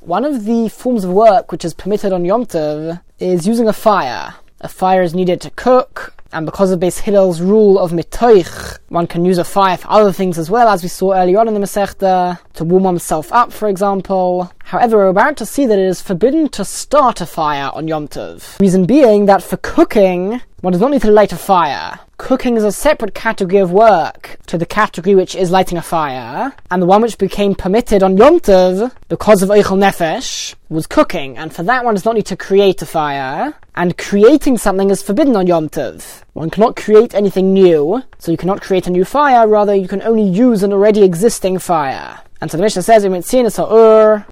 One of the forms of work which is permitted on Yom Tov is using a fire. A fire is needed to cook, and because of Beis Hillel's rule of mitoich, one can use a fire for other things as well, as we saw earlier on in the Masechta, to warm oneself up, for example. However, we're about to see that it is forbidden to start a fire on Yom Tov. Reason being that for cooking, one does not need to light a fire. Cooking is a separate category of work to the category which is lighting a fire, and the one which became permitted on Yom Tov because of Eichel Nefesh was cooking, and for that one does not need to create a fire, and creating something is forbidden on Yom Tov. One cannot create anything new, so you cannot create a new fire, rather you can only use an already existing fire. And so the Mishnah says,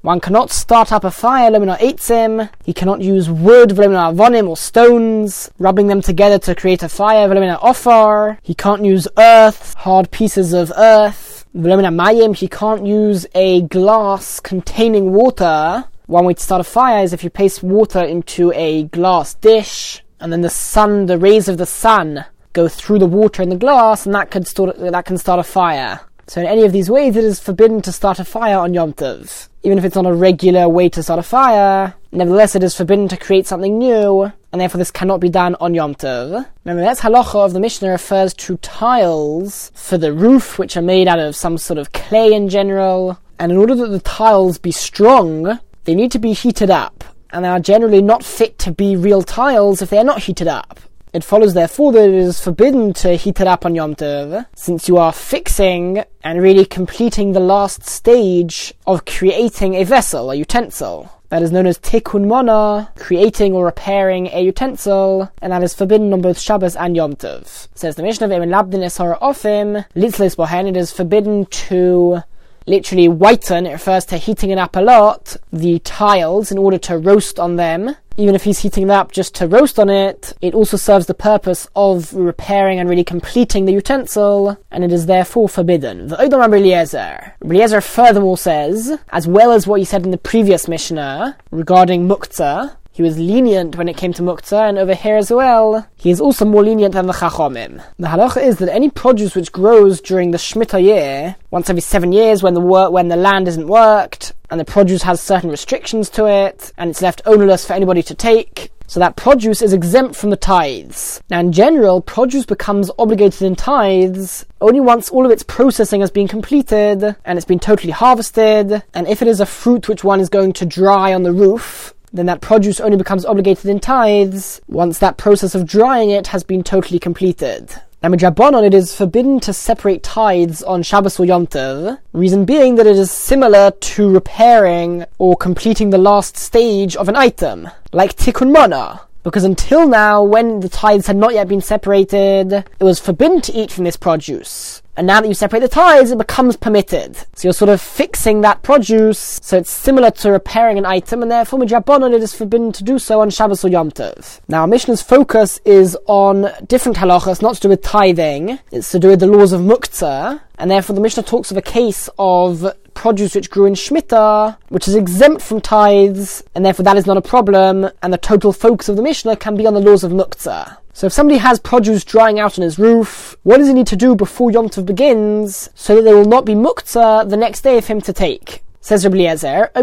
one cannot start up a fire, eitzim. He cannot use wood, avonim, or stones, rubbing them together to create a fire, ofar. He can't use earth, hard pieces of earth. mayim. He can't use a glass containing water. One way to start a fire is if you place water into a glass dish, and then the sun, the rays of the sun, go through the water in the glass, and that can start, that can start a fire. So in any of these ways, it is forbidden to start a fire on Yom Tov. Even if it's not a regular way to start a fire, nevertheless it is forbidden to create something new, and therefore this cannot be done on Yom Tov. Remember, that's halacha of the Mishnah refers to tiles for the roof, which are made out of some sort of clay in general, and in order that the tiles be strong, they need to be heated up, and they are generally not fit to be real tiles if they are not heated up. It follows therefore that it is forbidden to heat it up on Yom Tov, since you are fixing and really completing the last stage of creating a vessel, a utensil. That is known as tikkun mana, creating or repairing a utensil, and that is forbidden on both Shabbos and Yom Tov. Says the Mishnah, "V'emin labdin esar ofim litzlis bohen." It is forbidden to literally whiten. It refers to heating it up a lot. The tiles in order to roast on them even if he's heating it up just to roast on it, it also serves the purpose of repairing and really completing the utensil, and it is therefore forbidden. The Odom Rabbi Eliezer. Furthermore says, as well as what he said in the previous Mishnah regarding Muktzah, he was lenient when it came to muktzah, and over here as well, he is also more lenient than the chachomim. The halacha is that any produce which grows during the shmita year, once every seven years, when the when the land isn't worked, and the produce has certain restrictions to it, and it's left ownerless for anybody to take, so that produce is exempt from the tithes. Now, in general, produce becomes obligated in tithes only once all of its processing has been completed and it's been totally harvested. And if it is a fruit which one is going to dry on the roof, then that produce only becomes obligated in tithes once that process of drying it has been totally completed. Now, Midrabanon, it is forbidden to separate tithes on Shabbos or Yom Tov, reason being that it is similar to repairing or completing the last stage of an item, like Tikkun Mana. Because until now, when the tithes had not yet been separated, it was forbidden to eat from this produce. And now that you separate the tithes, it becomes permitted. So you're sort of fixing that produce, so it's similar to repairing an item, and therefore midrabanon it is forbidden to do so on Shabbos or Yom Tov. Now, Mishnah's focus is on different halachas, not to do with tithing. It's to do with the laws of muktzah, and therefore the Mishnah talks of a case of produce which grew in Shemitah, which is exempt from tithes, and therefore that is not a problem, and the total focus of the Mishnah can be on the laws of muktzah. So if somebody has produce drying out on his roof, what does he need to do before Yom Tov begins so that there will not be muktzah the next day of him to take? Says Rabbi Eliezer, a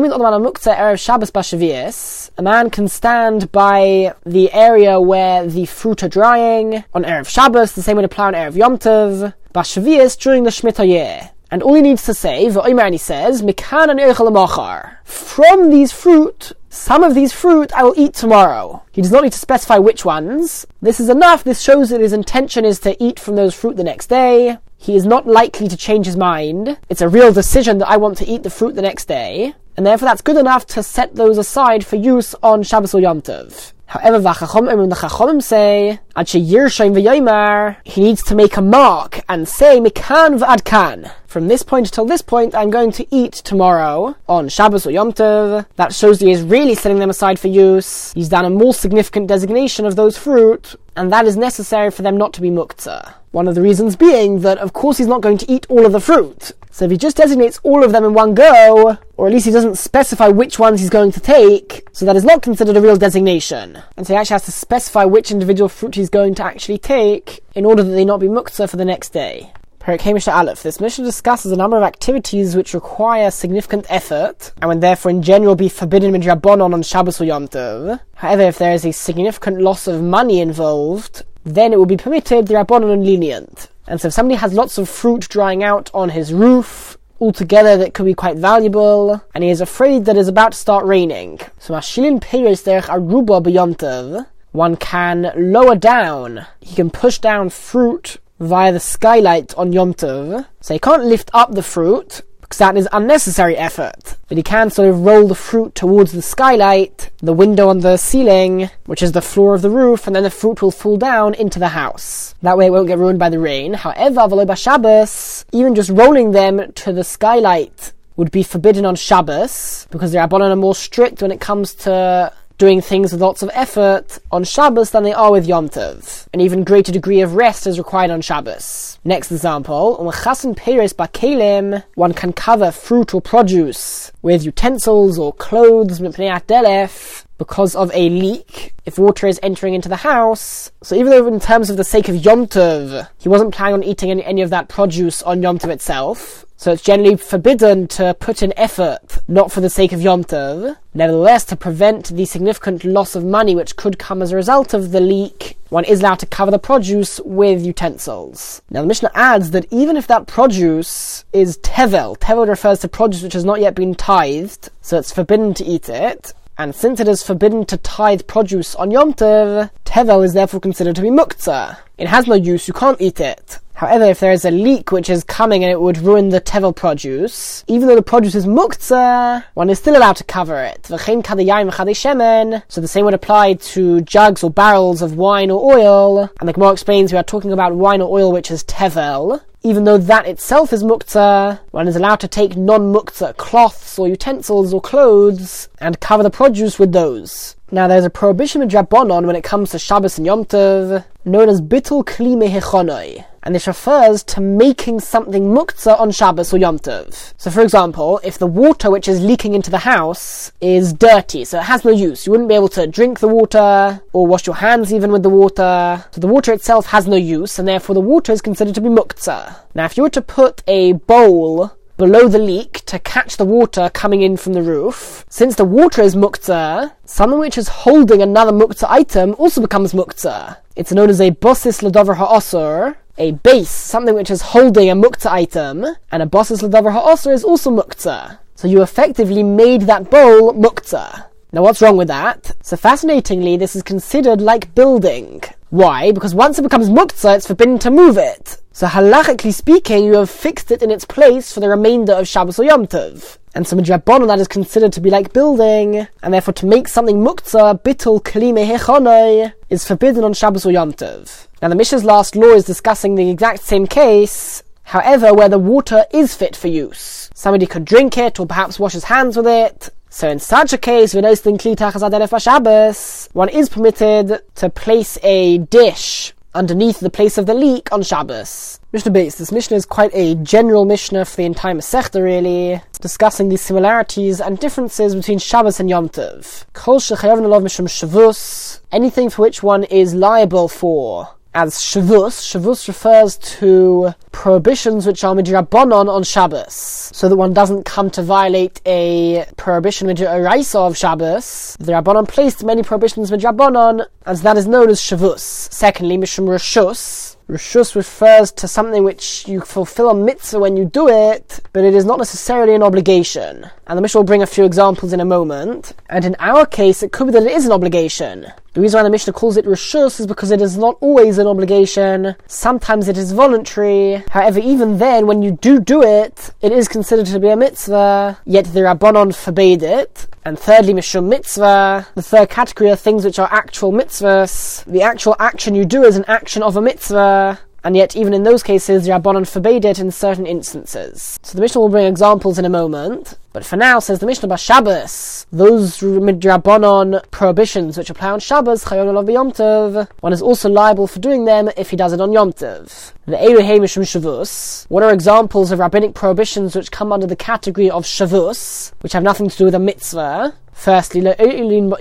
man can stand by the area where the fruit are drying on Erev Shabbos, the same way to plow on Erev Yom Tov, Bashavias during the Shemitah year. And all he needs to say, and he says, From these fruit, some of these fruit I will eat tomorrow. He does not need to specify which ones. This is enough. This shows that his intention is to eat from those fruit the next day. He is not likely to change his mind. It's a real decision that I want to eat the fruit the next day. And therefore that's good enough to set those aside for use on Shabbos or Yom Tov. However, the Chachomim say, he needs to make a mark and say, Mikan v'adkan. From this point till this point, I'm going to eat tomorrow on Shabbos or Yom Tov. That shows he is really setting them aside for use. He's done a more significant designation of those fruit, and that is necessary for them not to be muktzah. One of the reasons being that, of course, he's not going to eat all of the fruit. So if he just designates all of them in one go, or at least he doesn't specify which ones he's going to take, so that is not considered a real designation. And so he actually has to specify which individual fruit he's going to actually take in order that they not be muktzah for the next day. Perek Aleph. This Mishnah discusses a number of activities which require significant effort and would therefore in general be forbidden midrabanon on Shabbos or Yom Tov. However, if there is a significant loss of money involved, then it will be permitted, Rabbanon lenient. And so if somebody has lots of fruit drying out on his roof, altogether that could be quite valuable, and he is afraid that it's about to start raining. So Mashilin Peiris Derech Aruba B'Yom one can lower down, he can push down fruit via the skylight on Yom Tov. So he can't lift up the fruit, because that is unnecessary effort. But he can sort of roll the fruit towards the skylight, the window on the ceiling, which is the floor of the roof, and then the fruit will fall down into the house. That way it won't get ruined by the rain. However, V'lo Shabbos, even just rolling them to the skylight would be forbidden on Shabbos, because the Rabbanon are more strict when it comes to doing things with lots of effort on Shabbos than they are with Yom Tov. An even greater degree of rest is required on Shabbos. Next example, on Chasen Peres Bakelim, one can cover fruit or produce with utensils or clothes because of a leak if water is entering into the house. So even though in terms of the sake of Yom Tov, he wasn't planning on eating any, any of that produce on Yom Tov itself, so it's generally forbidden to put in effort, not for the sake of Yom Tov. Nevertheless, to prevent the significant loss of money which could come as a result of the leak, one is allowed to cover the produce with utensils. Now the Mishnah adds that even if that produce is tevel, tevel refers to produce which has not yet been tithed, so it's forbidden to eat it, and since it is forbidden to tithe produce on Yom Tov, tevel is therefore considered to be muktzah. It has no use, you can't eat it. However, if there is a leak which is coming and it would ruin the tevel produce, even though the produce is muktzah, one is still allowed to cover it. So the same would apply to jugs or barrels of wine or oil. And the Gemara explains we are talking about wine or oil which is tevel. Even though that itself is muktzah, one is allowed to take non-muktzah cloths or utensils or clothes and cover the produce with those. Now, there's a prohibition in Drabonon when it comes to Shabbos and Yom Tov, known as Bittul Kli Mehechonoi and this refers to making something muktzah on Shabbos or Yom Tov. So, for example, if the water which is leaking into the house is dirty, so it has no use, you wouldn't be able to drink the water or wash your hands even with the water. So the water itself has no use, and therefore the water is considered to be muktzah. Now, if you were to put a bowl below the leak to catch the water coming in from the roof. Since the water is muktzah, something which is holding another muktzah item also becomes muktzah. It's known as a bosis ladover ha'asur, a base, something which is holding a muktzah item, and a bosis ladover ha'asur is also muktzah. So you effectively made that bowl muktzah. Now what's wrong with that? So fascinatingly, this is considered like building. Why? Because once it becomes muktzah, it's forbidden to move it. So halachically speaking, you have fixed it in its place for the remainder of Shabbos or Yom Tov. And so midrabanon that is considered to be like building, and therefore to make something muktzah, bittul Kli Mehechonoi, is forbidden on Shabbos or Yom Tov. Now the Mishnah's last law is discussing the exact same case, however, where the water is fit for use. Somebody could drink it, or perhaps wash his hands with it. So in such a case, one is permitted to place a dish underneath the place of the leak on Shabbos. Mishnah Beis, This Mishnah is quite a general Mishnah for the entire Masechta, really, discussing the similarities and differences between Shabbos and Yom Tov. Kol shavus, anything for which one is liable for as shavus. Shavus refers to prohibitions which are midrabanon on Shabbos, so that one doesn't come to violate a prohibition midrabanon of Shabbos. The Rabbanon placed many prohibitions midrabanon, as that is known as shavus. Secondly, mishum rishus. Rishus refers to something which you fulfill a mitzvah when you do it, but it is not necessarily an obligation. And the Mishnah will bring a few examples in a moment. And in our case, it could be that it is an obligation. The reason why the Mishnah calls it Rishus is because it is not always an obligation. Sometimes it is voluntary. However, even then, when you do do it, it is considered to be a mitzvah, yet the Rabbanon forbade it. And thirdly, Mishum Mitzvah. The third category are things which are actual mitzvahs. The actual action you do is an action of a mitzvah and yet even in those cases, the Rabbanon forbade it in certain instances. So the Mishnah will bring examples in a moment, but for now, says the Mishnah about Shabbos, those Rabbanon prohibitions which apply on Shabbos, Chayon Yom Tov, one is also liable for doing them if he does it on Yom Tov. The Eruhe Mishum Shavus, what are examples of rabbinic prohibitions which come under the category of Shavus, which have nothing to do with a mitzvah? Firstly,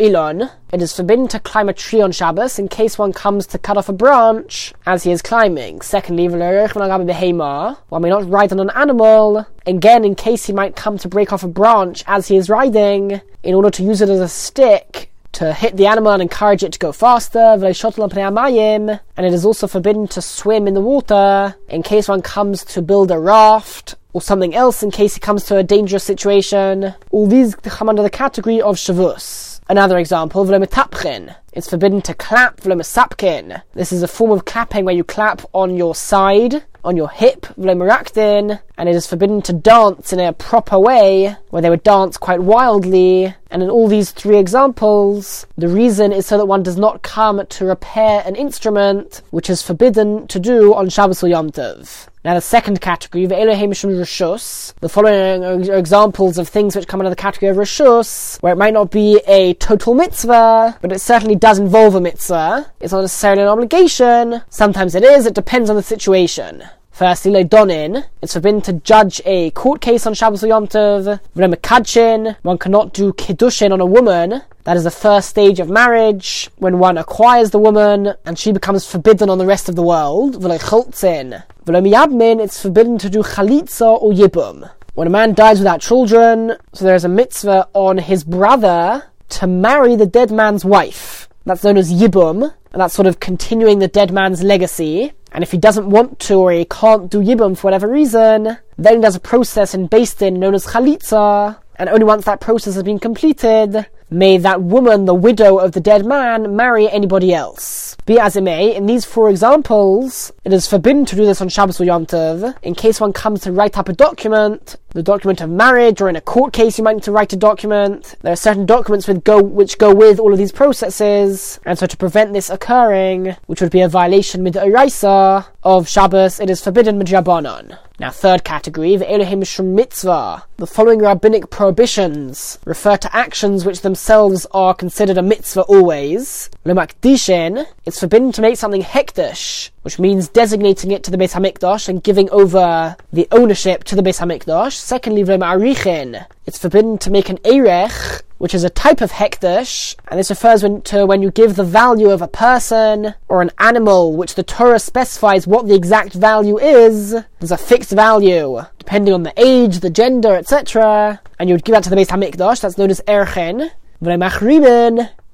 ilon, it is forbidden to climb a tree on Shabbos in case one comes to cut off a branch as he is climbing. Secondly, one may not ride on an animal, again in case he might come to break off a branch as he is riding, in order to use it as a stick to hit the animal and encourage it to go faster, and it is also forbidden to swim in the water in case one comes to build a raft or something else in case he comes to a dangerous situation. All these come under the category of shavus. Another example, v'lemetapchin. It's forbidden to clap v'lemesapkin. This is a form of clapping where you clap on your side on your hip, v'lemerakdin, and it is forbidden to dance in a proper way, where they would dance quite wildly. And in all these three examples, the reason is so that one does not come to repair an instrument, which is forbidden to do on Shabbos or Yom Tov. Now the second category, the Rishus, the following are examples of things which come under the category of Rishus, where it might not be a total mitzvah, but it certainly does involve a mitzvah. It's not necessarily an obligation. Sometimes it is, it depends on the situation. Firstly, Leidonin, it's forbidden to judge a court case on Shabbos or Yom Tov. Vremekadchin, one cannot do kiddushin on a woman. That is the first stage of marriage, when one acquires the woman and she becomes forbidden on the rest of the world. V'lecholtzin. V'lemiyabmin, it's forbidden to do chalitza or yibum. When a man dies without children, so there is a mitzvah on his brother to marry the dead man's wife. That's known as yibum, and that's sort of continuing the dead man's legacy. And if he doesn't want to or he can't do Yibum for whatever reason, then there's a process in Din known as Chalitza, and only once that process has been completed, may that woman, the widow of the dead man, marry anybody else. Be as it may, in these four examples, it is forbidden to do this on Shabbos or Yom Tov. In case one comes to write up a document, the document of marriage, or in a court case you might need to write a document, there are certain documents go, which go with all of these processes, and so to prevent this occurring, which would be a violation mid of Shabbos, it is forbidden midrabanan. Now, third category, the Elohim mitzvah. The following rabbinic prohibitions refer to actions which themselves are considered a mitzvah always. Lemakdishin, it's forbidden to make something hekdesh, which means designating it to the Beis Hamikdash and giving over the ownership to the Beis Hamikdash. Secondly, v'ma'arichin, it's forbidden to make an erech, which is a type of hekdesh, and this refers when, to when you give the value of a person or an animal, which the Torah specifies what the exact value is. There's a fixed value, depending on the age, the gender, etc. And you would give that to the Beis Hamikdash, that's known as erchen.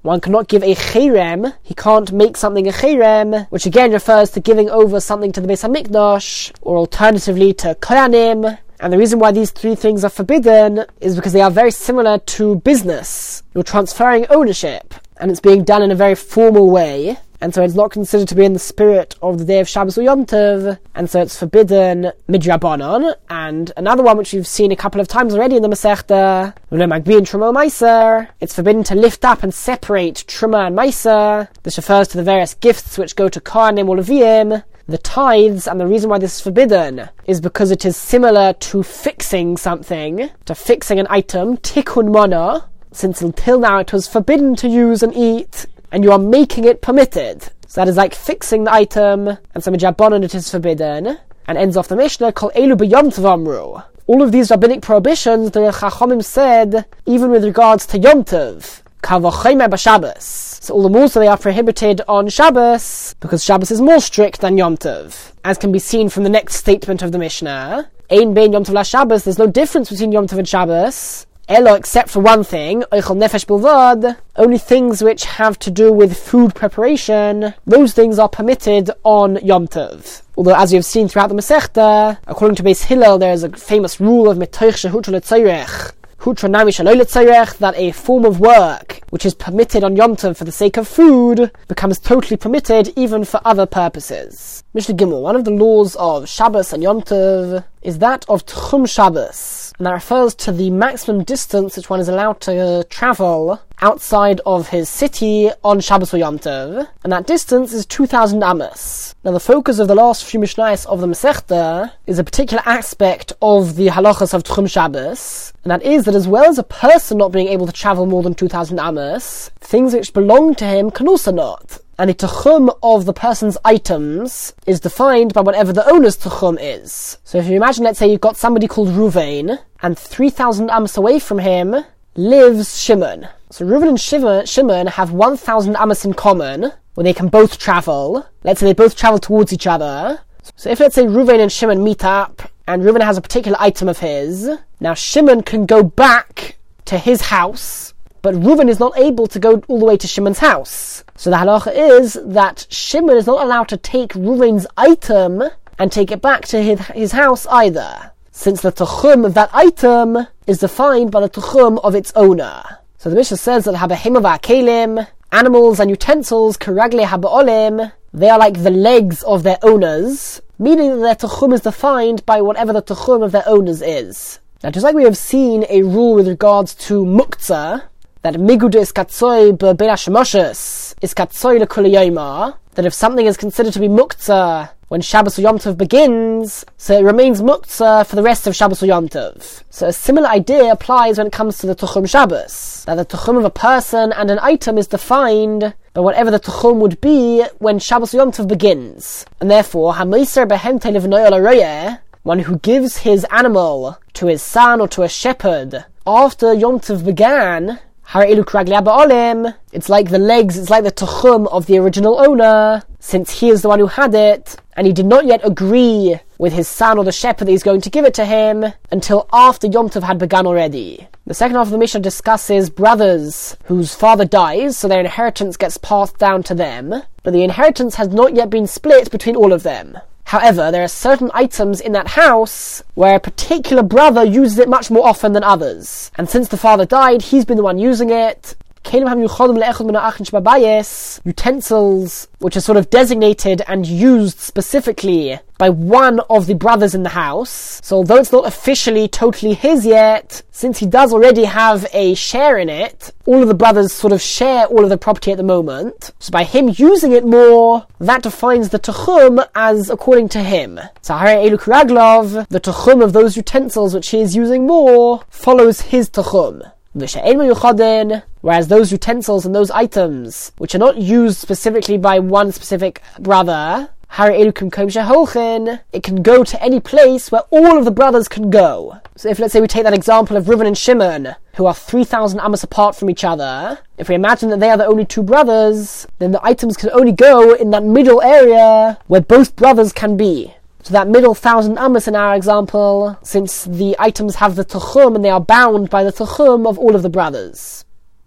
One cannot give a cherem. He can't make something a cherem, which again refers to giving over something to the Beis Hamikdash, or alternatively to koyanim, and the reason why these three things are forbidden is because they are very similar to business. You're transferring ownership, and it's being done in a very formal way, and so it's not considered to be in the spirit of the day of Shabbos or Yom Tov, and so it's forbidden midrabanon. And another one which you've seen a couple of times already in the Masechta, Meiser, it's forbidden to lift up and separate Truma and Meiser. This refers to the various gifts which go to Kohanim or Levim, the tithes, and the reason why this is forbidden is because it is similar to fixing something, to fixing an item, tikkun mana, since until now it was forbidden to use and eat, and you are making it permitted. So that is like fixing the item, and some Jabonon it is forbidden, and ends off the Mishnah, called elu b'yom All of these rabbinic prohibitions, the Chachamim said, even with regards to Yom Tov, kavachayme b'Shabbos, so all the more so they are prohibited on Shabbos, because Shabbos is more strict than Yom Tov. As can be seen from the next statement of the Mishnah, Ein bein Yom Tov la Shabbos, there's no difference between Yom Tov and Shabbos. Elo, except for one thing, Eichel Nefesh Bilvad, only things which have to do with food preparation, those things are permitted on Yom Tov. Although, as you've seen throughout the Masechta, according to Beis Hillel, there is a famous rule of Metoich Shehut that a form of work which is permitted on Yom Tov for the sake of food becomes totally permitted even for other purposes. Mishnah Gimel, one of the laws of Shabbos and Yom Tov is that of Tchum Shabbos, and that refers to the maximum distance which one is allowed to uh, travel outside of his city on Shabbos Yom Tov, and that distance is 2,000 amos. Now, the focus of the last few Mishnayos of the Masechta is a particular aspect of the halachas of Tchum Shabbos, and that is that as well as a person not being able to travel more than 2,000 amos, things which belong to him can also not. And the tachum of the person's items is defined by whatever the owner's tachum is. So if you imagine, let's say you've got somebody called Ruvain, and 3,000 amos away from him, lives Shimon. So Reuven and Shimon, have 1,000 Amos in common, where they can both travel. Let's say they both travel towards each other. So if let's say Reuven and Shimon meet up, and Reuven has a particular item of his, now Shimon can go back to his house, but Reuven is not able to go all the way to Shimon's house. So the halacha is that Shimon is not allowed to take Reuven's item and take it back to his, his house either, since the tuchum of that item is defined by the tuchum of its owner. So the Mishnah says that habahim kelim, animals and utensils, karagle habaolim, they are like the legs of their owners, meaning that their tuchum is defined by whatever the tuchum of their owners is. Now, just like we have seen a rule with regards to muktzah, that miguda is katsoy be'ben is katsoy lekuliyoma, that if something is considered to be muktzah when Shabbos or Yom Tov begins, so it remains muktzah for the rest of Shabbos or Yom Tov. So a similar idea applies when it comes to the Tuchum Shabbos, that the Tuchum of a person and an item is defined by whatever the Tuchum would be when Shabbos or Yom Tov begins. And therefore, Hamiser Behemte one who gives his animal to his son or to a shepherd after Yom Tov began, it's like the legs, it's like the tuchum of the original owner, since he is the one who had it, and he did not yet agree with his son or the shepherd that he's going to give it to him until after Yom Tov had begun already. The second half of the Mishnah discusses brothers whose father dies, so their inheritance gets passed down to them, but the inheritance has not yet been split between all of them. However, there are certain items in that house where a particular brother uses it much more often than others. And since the father died, he's been the one using it, utensils which are sort of designated and used specifically by one of the brothers in the house. So although it's not officially totally his yet, since he does already have a share in it, all of the brothers sort of share all of the property at the moment. So by him using it more, that defines the tuchum as according to him. So Eluk Raglov, the tuchum of those utensils which he is using more, follows his tuchum. Whereas those utensils and those items, which are not used specifically by one specific brother, it can go to any place where all of the brothers can go. So if let's say we take that example of Reuven and Shimon, who are 3,000 amos apart from each other, if we imagine that they are the only two brothers, then the items can only go in that middle area where both brothers can be. So that middle thousand amos in our example, since the items have the tuchum and they are bound by the tuchum of all of the brothers.